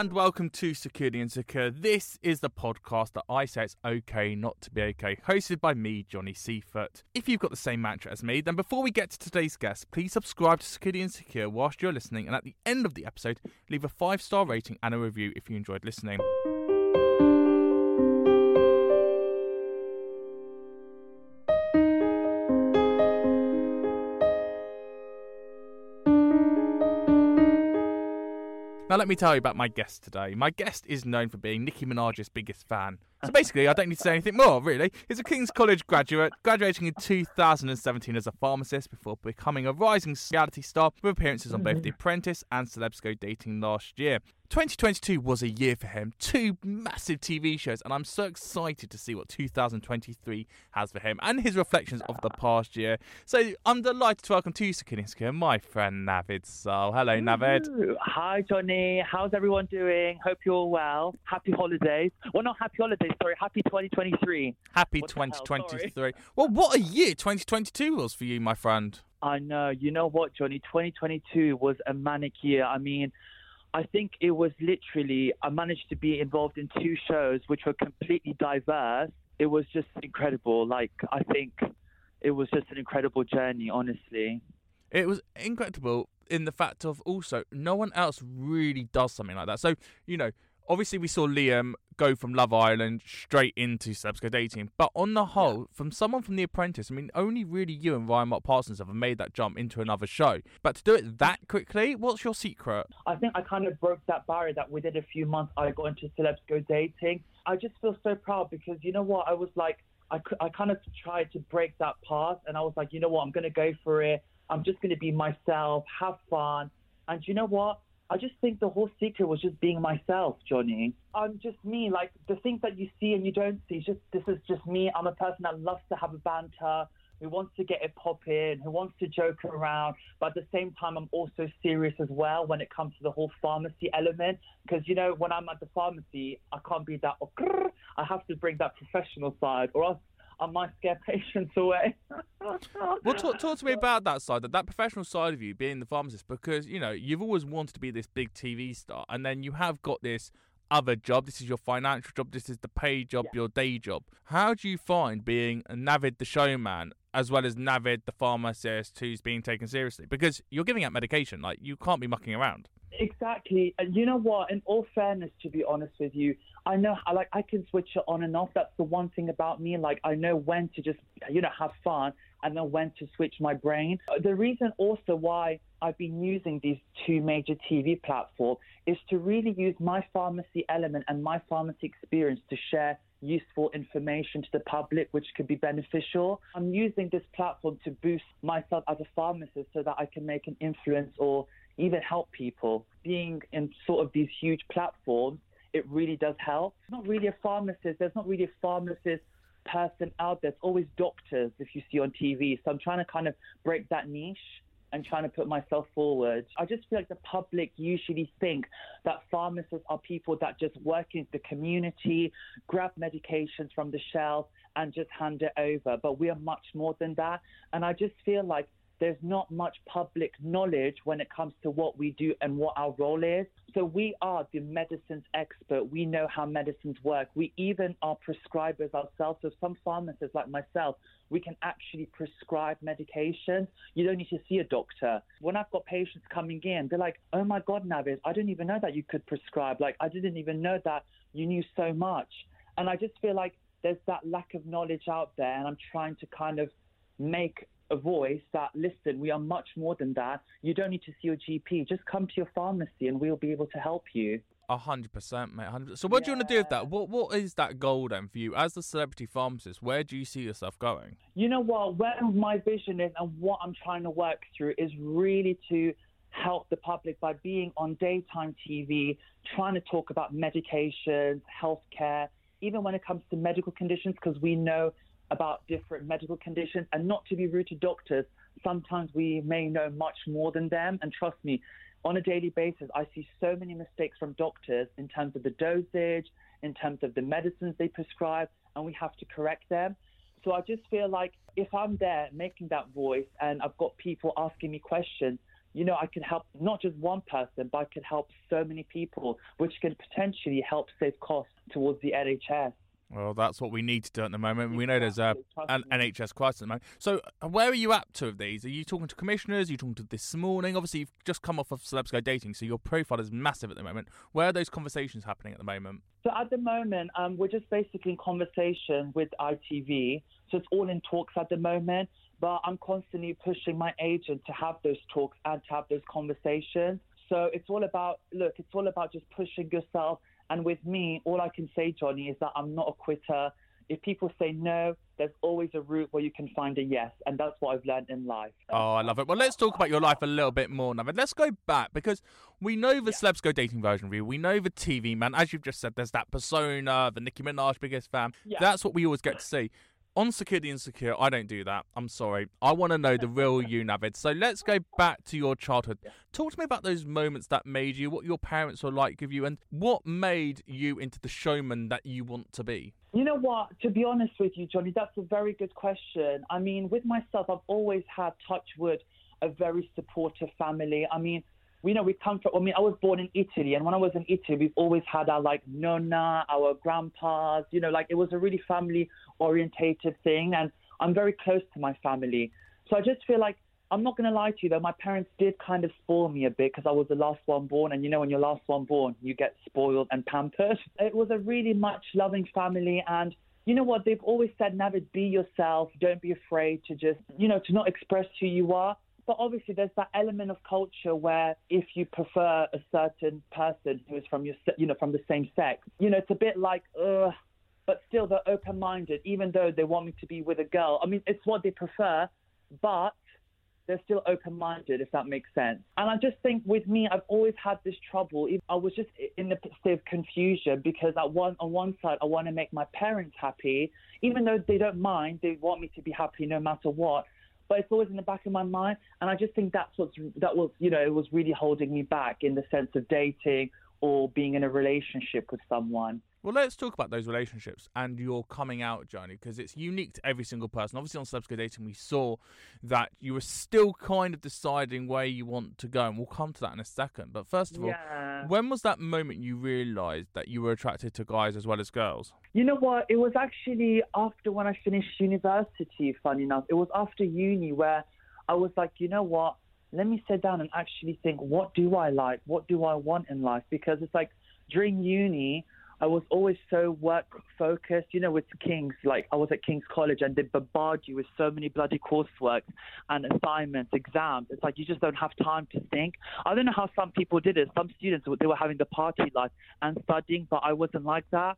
and welcome to Secure the Insecure. This is the podcast that I say it's okay not to be okay, hosted by me, Johnny Seifert. If you've got the same mantra as me, then before we get to today's guest, please subscribe to Secure the Insecure whilst you're listening, and at the end of the episode, leave a five star rating and a review if you enjoyed listening. Now, let me tell you about my guest today. My guest is known for being Nicki Minaj's biggest fan. So basically, I don't need to say anything more, really. He's a King's College graduate, graduating in 2017 as a pharmacist before becoming a rising reality star with appearances on both mm-hmm. The Apprentice and Celebs Go Dating last year. 2022 was a year for him, two massive TV shows, and I'm so excited to see what 2023 has for him and his reflections of the past year. So I'm delighted to welcome to you, Sakiniskia, my friend Navid Sole, Hello, Navid. Ooh, Hi, Johnny. How's everyone doing? Hope you're all well. Happy holidays. Well, not happy holidays, sorry. Happy 2023. Happy What the hell, 2023. Well, what a year 2022 was for you, my friend. I know. You know what, Johnny? 2022 was a manic year. I mean, I think it was literally, I managed to be involved in two shows which were completely diverse. It was just incredible. Like, I think it was just an incredible journey, honestly. It was incredible in the fact of also no one else really does something like that. So, you know, obviously we saw Liam go from Love Island straight into Celebs Go Dating, but on the whole, from someone from The Apprentice, I mean, only really you and Ryan Mark Parsons have made that jump into another show. But to do it that quickly, what's your secret? I think I kind of broke that barrier that within a few months I got into Celebs Go Dating. I just feel so proud because you know what? I was like, I, I kind of tried to break that path and I was like, you know what? I'm going to go for it. I'm just going to be myself, have fun. And you know what? I just think the whole secret was just being myself, Johnny. I'm just me. Like the things that you see and you don't see. Just this is just me. I'm a person that loves to have a banter, who wants to get it popping, who wants to joke around. But at the same time, I'm also serious as well when it comes to the whole pharmacy element. Because you know, when I'm at the pharmacy, I can't be that. "Oh, grrr." I have to bring that professional side, or else I might scare patients away. Well, talk, talk to me about that side, that, that professional side of you being the pharmacist, because, you know, you've always wanted to be this big TV star, and then you have got this other job. This is your financial job, this is the paid job, your day job. How do you find being Navid the showman as well as Navid the pharmacist who's being taken seriously? Because you're giving out medication, like, you can't be mucking around. Exactly. And you know what? In all fairness, to be honest with you, I know I like I can switch it on and off. That's the one thing about me. Like I know when to just you know have fun and then when to switch my brain. Uh, The reason also why I've been using these two major TV platforms is to really use my pharmacy element and my pharmacy experience to share useful information to the public, which could be beneficial. I'm using this platform to boost myself as a pharmacist so that I can make an influence or even help people. Being in sort of these huge platforms, it really does help. It's not really a pharmacist. There's not really a pharmacist person out there. It's always doctors if you see on TV. So I'm trying to kind of break that niche and trying to put myself forward. I just feel like the public usually think that pharmacists are people that just work in the community, grab medications from the shelf and just hand it over. But we are much more than that. And I just feel like there's not much public knowledge when it comes to what we do and what our role is. So we are the medicines expert. We know how medicines work. We even are prescribers ourselves. So some pharmacists like myself, we can actually prescribe medication. You don't need to see a doctor. When I've got patients coming in, they're like, oh my God, Navid, I didn't even know that you could prescribe. Like, I didn't even know that you knew so much. And I just feel like there's that lack of knowledge out there. And I'm trying to kind of make a voice that, listen, we are much more than that. You don't need to see your GP. Just come to your pharmacy and we'll be able to help you. A hundred percent, mate. 100. So, what do you want to do with that? What What is that goal then for you as the celebrity pharmacist? Where do you see yourself going? You know what? Where my vision is and what I'm trying to work through is really to help the public by being on daytime TV, trying to talk about medications, healthcare, even when it comes to medical conditions, because we know about different medical conditions and not to be rude to doctors. Sometimes we may know much more than them. And trust me, on a daily basis, I see so many mistakes from doctors in terms of the dosage, in terms of the medicines they prescribe, and we have to correct them. So I just feel like if I'm there making that voice and I've got people asking me questions, you know, I could help not just one person, but I could help so many people, which could potentially help save costs towards the NHS. Well, that's what we need to do at the moment. We know there's a, an NHS crisis at the moment. So, uh, where are you up to of these? Are you talking to commissioners? Are you talking to this morning? Obviously, you've just come off of Celebs Go Dating, so your profile is massive at the moment. Where are those conversations happening at the moment? So, at the moment, um, we're just basically in conversation with ITV. So, it's all in talks at the moment. But I'm constantly pushing my agent to have those talks and to have those conversations. So, it's all about, look, it's all about just pushing yourself and with me, all I can say, Johnny, is that I'm not a quitter. If people say no, there's always a route where you can find a yes, and that's what I've learned in life. Oh, I love it. Well, let's talk about your life a little bit more, Navid. Let's go back because we know the yeah. Celebs Go Dating version of you. We know the TV man. As you've just said, there's that persona, the Nicki Minaj biggest fan. Yeah. That's what we always get to see on Secure the Insecure, I don't do that. I'm sorry. I want to know the real you, Navid. So let's go back to your childhood. Talk to me about those moments that made you, what your parents were like with you, and what made you into the showman that you want to be. You know what? To be honest with you, Johnny, that's a very good question. I mean, with myself, I've always had, touch wood, a very supportive family. I mean, we know we come from. I mean, I was born in Italy, and when I was in Italy, we've always had our like nonna, our grandpas. You know, like it was a really family orientated thing, and I'm very close to my family. So I just feel like I'm not going to lie to you though. My parents did kind of spoil me a bit because I was the last one born, and you know, when you're last one born, you get spoiled and pampered. It was a really much loving family, and you know what? They've always said, never be yourself. Don't be afraid to just, you know, to not express who you are. But obviously, there's that element of culture where if you prefer a certain person who is from your, you know, from the same sex, you know, it's a bit like, ugh. But still, they're open-minded, even though they want me to be with a girl. I mean, it's what they prefer, but they're still open-minded, if that makes sense. And I just think with me, I've always had this trouble. I was just in the state of confusion because at one on one side, I want to make my parents happy, even though they don't mind. They want me to be happy no matter what but it's always in the back of my mind. And I just think that's what's that was you know it was really holding me back in the sense of dating or being in a relationship with someone. Well, let's talk about those relationships and your coming out journey because it's unique to every single person. Obviously, on Celebs Go Dating, we saw that you were still kind of deciding where you want to go, and we'll come to that in a second. But first of all, when was that moment you realised that you were attracted to guys as well as girls? You know what? It was actually after when I finished university, funny enough. It was after uni where I was like, you know what? Let me sit down and actually think, what do I like? What do I want in life? Because it's like during uni, I was always so work focused. You know, with King's, like I was at King's College and they bombard you with so many bloody coursework and assignments, exams. It's like you just don't have time to think. I don't know how some people did it. Some students, they were having the party life and studying, but I wasn't like that.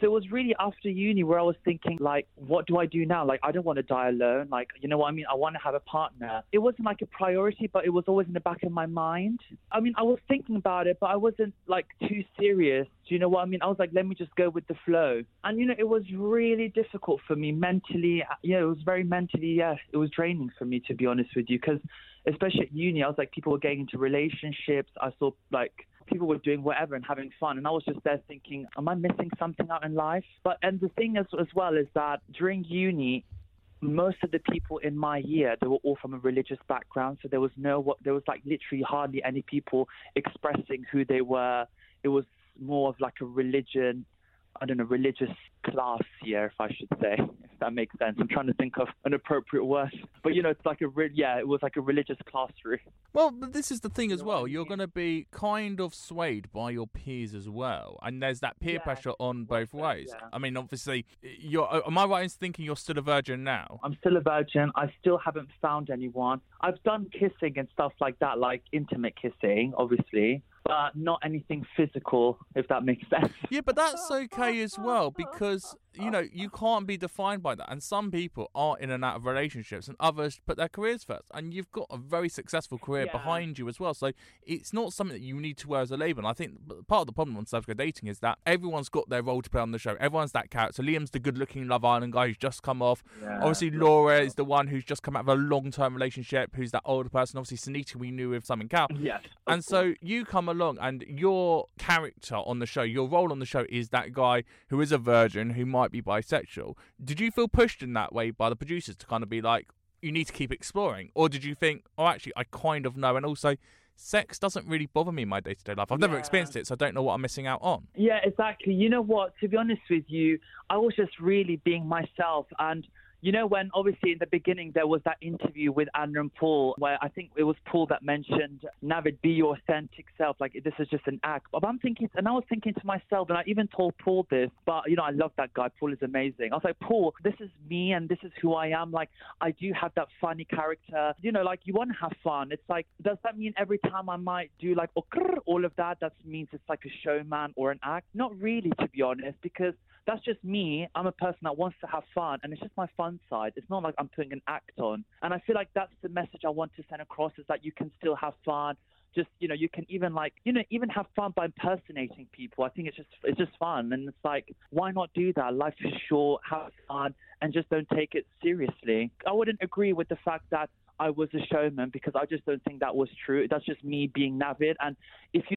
So it was really after uni where I was thinking, like, what do I do now? Like, I don't want to die alone. Like, you know what I mean? I want to have a partner. It wasn't like a priority, but it was always in the back of my mind. I mean, I was thinking about it, but I wasn't like too serious. Do you know what I mean? I was like, let me just go with the flow. And, you know, it was really difficult for me mentally. Know, it was very mentally, yeah, it was draining for me, to be honest with you, because especially at uni, I was like, people were getting into relationships. I saw like people were doing whatever and having fun. And I was just there thinking, am I missing something out in life? But, and the thing is, as well is that during uni, most of the people in my year they were all from a religious background, so there was no what there was like literally hardly any people expressing who they were. It was more of like a religion I don't know, religious class year, if I should say, if that makes sense. I'm trying to think of an appropriate word. But, you know, it's like a, re- yeah, it was like a religious classroom. Well, but this is the thing as well. You're going to be kind of swayed by your peers as well. And there's that peer Yeah, pressure on both well, ways. yeah. I mean, obviously, you're, uh, am I right in thinking you're still a virgin now? I'm still a virgin. I still haven't found anyone. I've done kissing and stuff like that, like intimate kissing, obviously, but not anything physical, if that makes sense. Yeah, but that's okay as well because you know you can't be defined by that. And some people are in and out of relationships, and others put their careers first. And you've got a very successful career Yeah. behind you as well, so it's not something that you need to wear as a label. And I think part of the problem on Celebs Go Dating is that everyone's got their role to play on the show. Everyone's that character. Liam's the good-looking Love Island guy who's just come off. Yeah. Obviously, Laura is the one who's just come out of a long-term relationship. Who's that older person? Obviously, Sinitta we knew with Simon Cowell. Yes. And so you come along, and your character on the show, your role on the show is that guy who is a virgin who might be bisexual. Did you feel pushed in that way by the producers to kind of be like, you need to keep exploring? Or did you think, oh, actually, I kind of know? And also, sex doesn't really bother me in my day to day life. I've never Yeah. experienced it, so I don't know what I'm missing out on. Yeah, exactly. You know what? To be honest with you, I was just really being myself. And you know, when obviously in the beginning there was that interview with Anna and Paul, where I think it was Paul that mentioned, Navid, be your authentic self. Like, this is just an act. But I'm thinking, and I was thinking to myself, and I even told Paul this, but you know, I love that guy. Paul is amazing. I was like, Paul, this is me and this is who I am. Like, I do have that funny character. You know, like, you want to have fun. It's like, does that mean every time I might do like, all of that, that means it's like a showman or an act? Not really, to be honest, because that's just me. I'm a person that wants to have fun, and it's just my fun side. It's not like I'm putting an act on. And I feel like that's the message I want to send across: is that you can still have fun. Just you know, you can even like you know even have fun by impersonating people. I think it's just it's just fun, and it's like why not do that? Life is short. Have fun, and just don't take it seriously. I wouldn't agree with the fact that I was a showman because I just don't think that was true. That's just me being Navid. And if you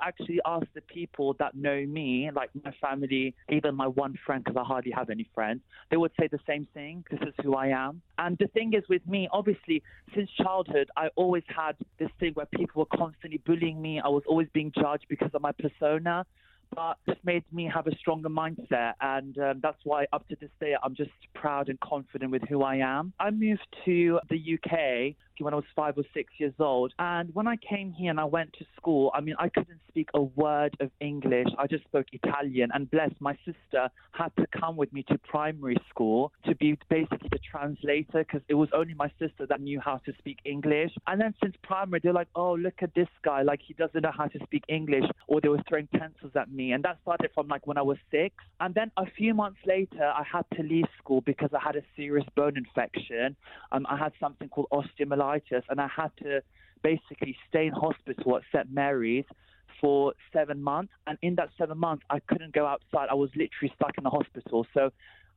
actually ask the people that know me, like my family, even my one friend, because I hardly have any friends, they would say the same thing. This is who I am. And the thing is with me, obviously, since childhood, I always had this thing where people were constantly bullying me. I was always being judged because of my persona. But this made me have a stronger mindset, and um, that's why up to this day I'm just proud and confident with who I am. I moved to the UK basically when I was five or six years old. And when I came here and I went to school, I mean, I couldn't speak a word of English. I just spoke Italian. And bless my sister had to come with me to primary school to be basically the translator because it was only my sister that knew how to speak English. And then since primary, they're like, oh, look at this guy. Like he doesn't know how to speak English. Or they were throwing pencils at me. And that started from like when I was six. And then a few months later, I had to leave school because I had a serious bone infection. Um, I had something called osteomyelitis, and I had to basically stay in hospital at St. Mary's for seven months. And in that seven months, I couldn't go outside. I was literally stuck in the hospital. So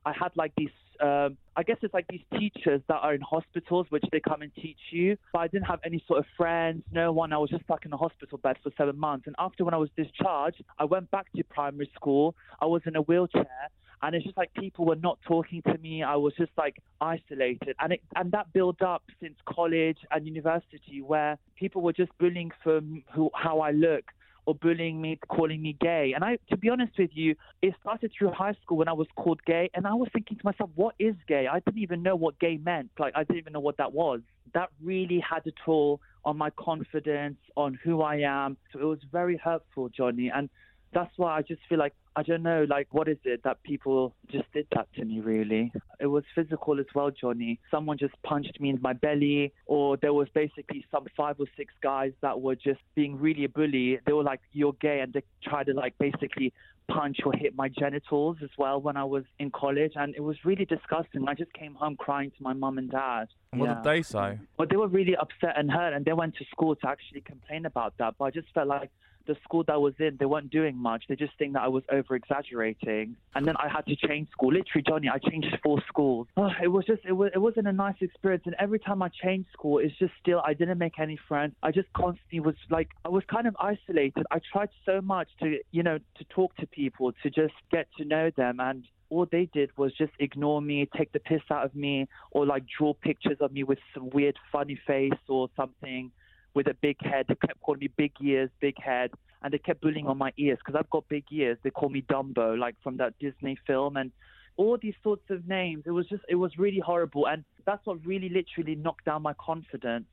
I had like these, um, I guess it's like these teachers that are in hospitals, which they come and teach you. But I didn't have any sort of friends, no one. I was just stuck in a hospital bed for seven months. And after when I was discharged, I went back to primary school. I was in a wheelchair. And it's just like people were not talking to me. I was just like isolated, and it and that built up since college and university, where people were just bullying for who, how I look, or bullying me, calling me gay. And I, to be honest with you, it started through high school when I was called gay, and I was thinking to myself, what is gay? I didn't even know what gay meant. Like I didn't even know what that was. That really had a toll on my confidence, on who I am. So it was very hurtful, Johnny, and that's why I just feel like I don't know, like what is it that people just did that to me really? It was physical as well, Johnny. Someone just punched me in my belly or there was basically some five or six guys that were just being really a bully. They were like, You're gay and they tried to like basically punch or hit my genitals as well when I was in college and it was really disgusting. I just came home crying to my mum and dad. And what Yeah. did they say? But they were really upset and hurt, and they went to school to actually complain about that. But I just felt like the school that I was in, they weren't doing much. They just think that I was over exaggerating. And then I had to change school. Literally, Johnny, I changed four schools. Oh, it was just, it, was, it wasn't a nice experience. And every time I changed school, it's just still, I didn't make any friends. I just constantly was like, I was kind of isolated. I tried so much to, you know, to talk to people, to just get to know them. And all they did was just ignore me, take the piss out of me, or like draw pictures of me with some weird funny face or something with a big head. They kept calling me big ears, big head, and they kept bullying on my ears because I've got big ears. They call me Dumbo, like from that Disney film, and all these sorts of names. It was just, it was really horrible, and that's what really literally knocked down my confidence.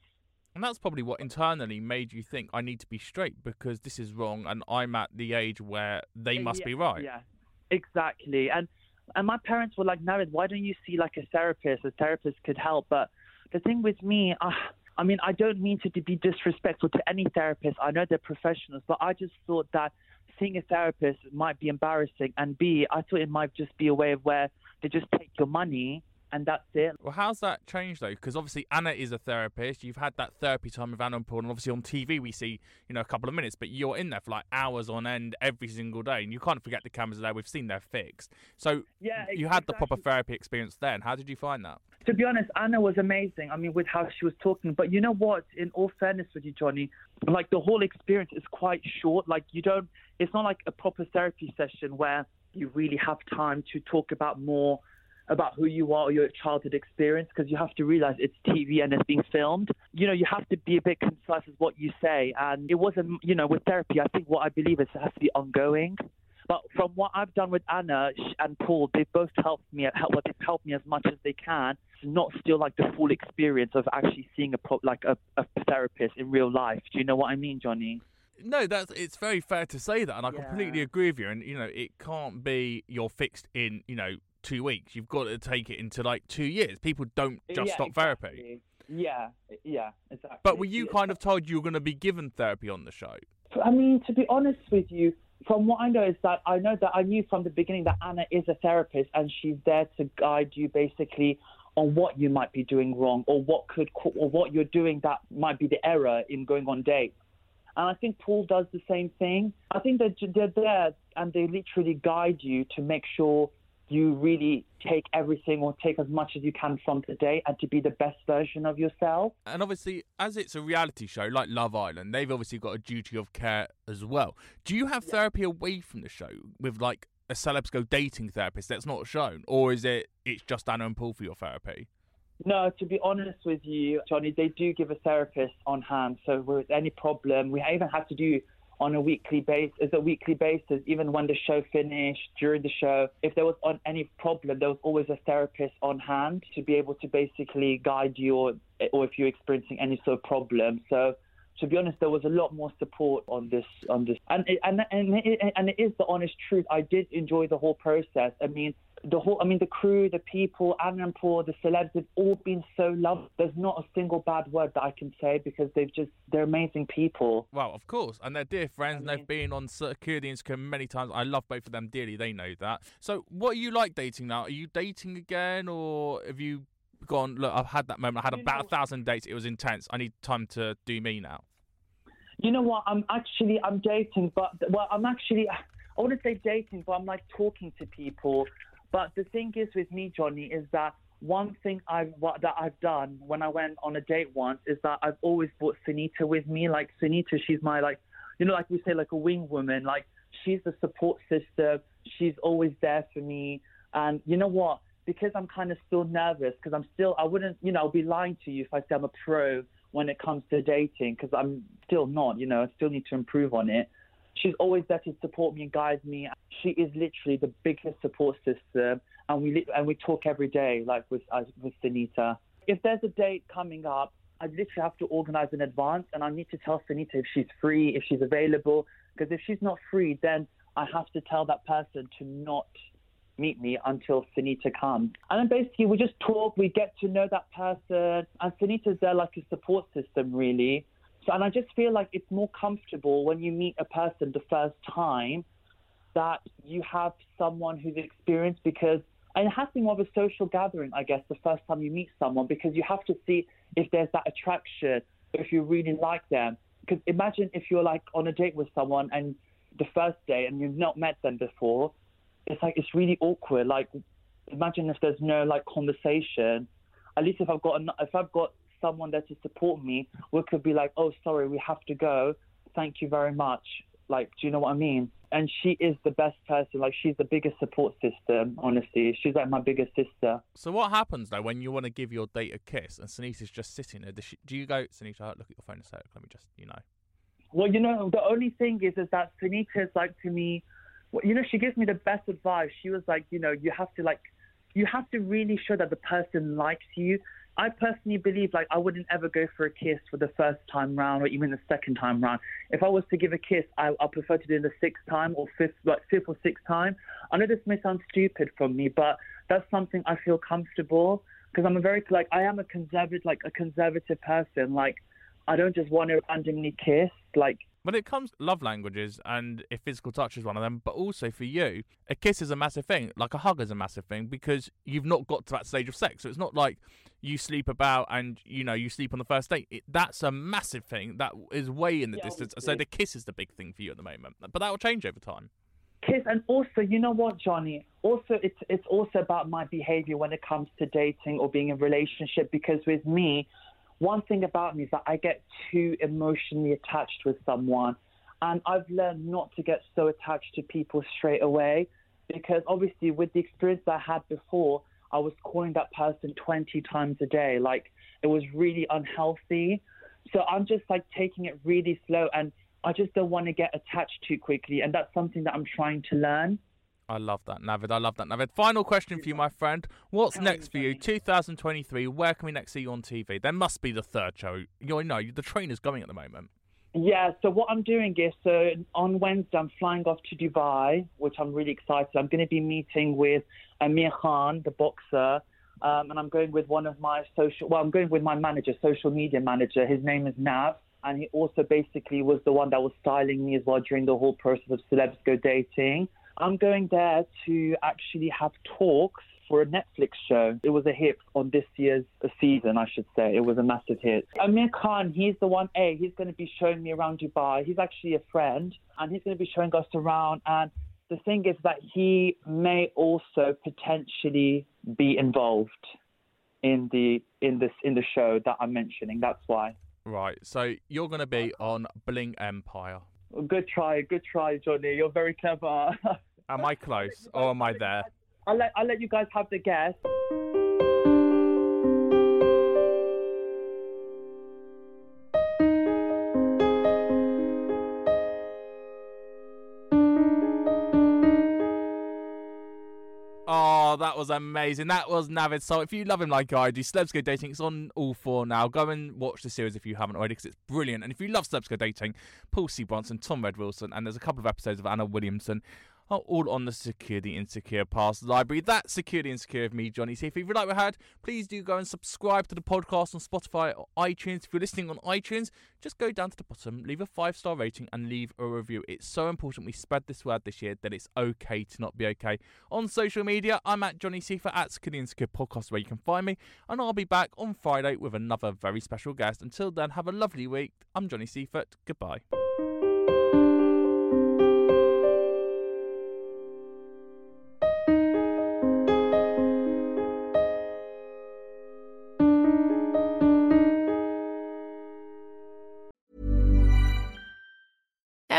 And that's probably what internally made you think I need to be straight because this is wrong and I'm at the age where they must Yeah, be right. Yeah, exactly. And and my parents were like, Navid, why don't you see like a therapist? A therapist could help. But the thing with me, uh, I mean, I don't mean to be disrespectful to any therapist. I know they're professionals, but I just thought that seeing a therapist might be embarrassing. And B, I thought it might just be a way of where they just take your money and that's it. Well, how's that changed though? Because obviously Anna is a therapist. You've had that therapy time with Anna and Paul, and obviously on TV we see you know a couple of minutes, but you're in there for like hours on end every single day, and you can't forget the cameras are there. We've seen they're fixed. So Yeah, you had the proper therapy experience then. How did you find that? To be honest, Anna was amazing. I mean, with how she was talking. But you know what? In all fairness with you, Johnny, like the whole experience is quite short. Like you don't. It's not like a proper therapy session where you really have time to talk about more about who you are or your childhood experience because you have to realize it's TV and it's being filmed. You know, you have to be a bit concise with what you say. And it wasn't, you know, with therapy, I think what I believe is it has to be ongoing. But from what I've done with Anna and Paul, they've both helped me. Help, well, they've helped me as much as they can. Not still like the full experience of actually seeing a pro- like a, a therapist in real life. Do you know what I mean, Johnny? No, that's it's very fair to say that, and I completely agree with you. And you know, it can't be you're fixed in you know two weeks. You've got to take it into like two years. People don't just Yeah, stop therapy. Yeah, yeah, exactly. But were you kind of told you were going to be given therapy on the show? I mean, to be honest with you, from what I know is that I know that I knew from the beginning that Anna is a therapist and she's there to guide you basically on what you might be doing wrong or what could or what you're doing that might be the error in going on dates. And I think Paul does the same thing. I think that they're there and they literally guide you to make sure you really take everything or take as much as you can from today and to be the best version of yourself. And obviously, as it's a reality show like Love Island, they've obviously got a duty of care as well. Do you have therapy away from the show with like a celebs go dating therapist that's not shown, or is it it's just Anna and Paul for your therapy? No, to be honest with you, Johnny, they do give a therapist on hand. So with any problem, we even had to do on a weekly basis, as a weekly basis, even when the show finished, during the show, if there was on any problem, there was always a therapist on hand to be able to basically guide you or, or if you're experiencing any sort of problem. So to be honest, there was a lot more support on this on this, and it, and and it, and it is the honest truth. I did enjoy the whole process. I mean, the whole, I mean, the crew, the people, Anna and Paul, the celebs, they've all been so loved. There's not a single bad word that I can say because they've just, they're amazing people. Well, of course, and they're dear friends, and they've been on Insecure many times. I love both of them dearly. They know that. So, what are you like dating now? Are you dating again, or have you gone? Look, I've had that moment. I had about a thousand dates. It was intense. I need time to do me now. You know what? I'm actually I'm dating, but well, I'm actually I wouldn't say dating, but I'm like talking to people. But the thing is with me, Johnny, is that one thing I've that I've done when I went on a date once is that I've always brought Sinitta with me. Like Sinitta, she's my like, you know, like we say, like a wing woman. Like she's the support system. She's always there for me. And you know what? Because I'm kind of still nervous, because I'm still, I wouldn't, you know, I'll be lying to you if I say I'm a pro when it comes to dating, because I'm still not. You know, I still need to improve on it. She's always there to support me and guide me. She is literally the biggest support system, and we and we talk every day, like with uh, with Sinitta. If there's a date coming up, I literally have to organize in advance, and I need to tell Sinitta if she's free, if she's available. Because if she's not free, then I have to tell that person to not meet me until Sinitta comes. And then basically we just talk, we get to know that person, and Sinitta's there like a support system, really. So, and I just feel like it's more comfortable when you meet a person the first time that you have someone who's experienced because and it has to be more of a social gathering, I guess, the first time you meet someone because you have to see if there's that attraction, if you really like them. Because imagine if you're like on a date with someone and the first day and you've not met them before, it's like it's really awkward. Like imagine if there's no like conversation. At least if I've got if I've got someone there to support me, we could be like, oh, sorry, we have to go. Thank you very much. Like, do you know what I mean? And she is the best person. Like, she's the biggest support system, honestly. She's like my biggest sister. So, what happens though when you want to give your date a kiss and Sinitta's just sitting there? She, do you go, Sinitta, look at your phone a sec, let me just, you know? Well, you know, the only thing is, is that Sinitta's like to me, you know, she gives me the best advice. She was like, you know, you have to like, you have to really show that the person likes you. I personally believe like I wouldn't ever go for a kiss for the first time round or even the second time round. If I was to give a kiss, I, I prefer to do it the sixth time or fifth, like fifth or sixth time. I know this may sound stupid from me, but that's something I feel comfortable because I'm a very like I am a conservative like a conservative person. Like I don't just want to randomly kiss. Like when it comes to love languages and if physical touch is one of them, but also for you, a kiss is a massive thing, like a hug is a massive thing because you've not got to that stage of sex. So it's not like you sleep about and you know you sleep on the first date. It, that's a massive thing that is way in the yeah, distance. Obviously. So the kiss is the big thing for you at the moment, but that will change over time. Kiss, and also, you know what, Johnny? Also, it's it's also about my behavior when it comes to dating or being in a relationship. Because with me, one thing about me is that I get too emotionally attached with someone. And I've learned not to get so attached to people straight away because obviously, with the experience I had before, I was calling that person 20 times a day. Like, it was really unhealthy. So I'm just like taking it really slow and I just don't want to get attached too quickly. And that's something that I'm trying to learn. I love that, Navid. I love that, Navid. Final question for you, my friend. What's next for you? 2023. Where can we next see you on TV? There must be the third show. You know, the train is going at the moment. Yeah, so what I'm doing is so on Wednesday I'm flying off to Dubai, which I'm really excited. I'm going to be meeting with Amir Khan, the boxer, um, and I'm going with one of my social. Well, I'm going with my manager, social media manager. His name is Nav, and he also basically was the one that was styling me as well during the whole process of Celebs Go Dating. I'm going there to actually have talks for a Netflix show. It was a hit on this year's season, I should say. It was a massive hit. Amir Khan, he's the one, A, he's going to be showing me around Dubai. He's actually a friend, and he's going to be showing us around. And the thing is that he may also potentially be involved in the in this in the show that I'm mentioning. That's why. Right. So you're going to be on Bling Empire. Good try, good try, Johnny. You're very clever. Am I close or am I there? I'll let, I'll let you guys have the guess. Oh, that was amazing. That was Navid. So if you love him like I do, Celebs Go Dating, it's on all four now. Go and watch the series if you haven't already because it's brilliant. And if you love Celebs Go Dating, Paul C. Brunson, Tom Read Wilson, and there's a couple of episodes of Anna Williamson are all on the Secure the Insecure Past library. That's Secure the Insecure of me, Johnny C. If you like what I had, please do go and subscribe to the podcast on Spotify or iTunes. If you're listening on iTunes, just go down to the bottom, leave a five star rating, and leave a review. It's so important we spread this word this year that it's okay to not be okay. On social media, I'm at Johnny Seifert at Secure the Insecure Podcast, where you can find me, and I'll be back on Friday with another very special guest. Until then, have a lovely week. I'm Johnny Seifert. Goodbye.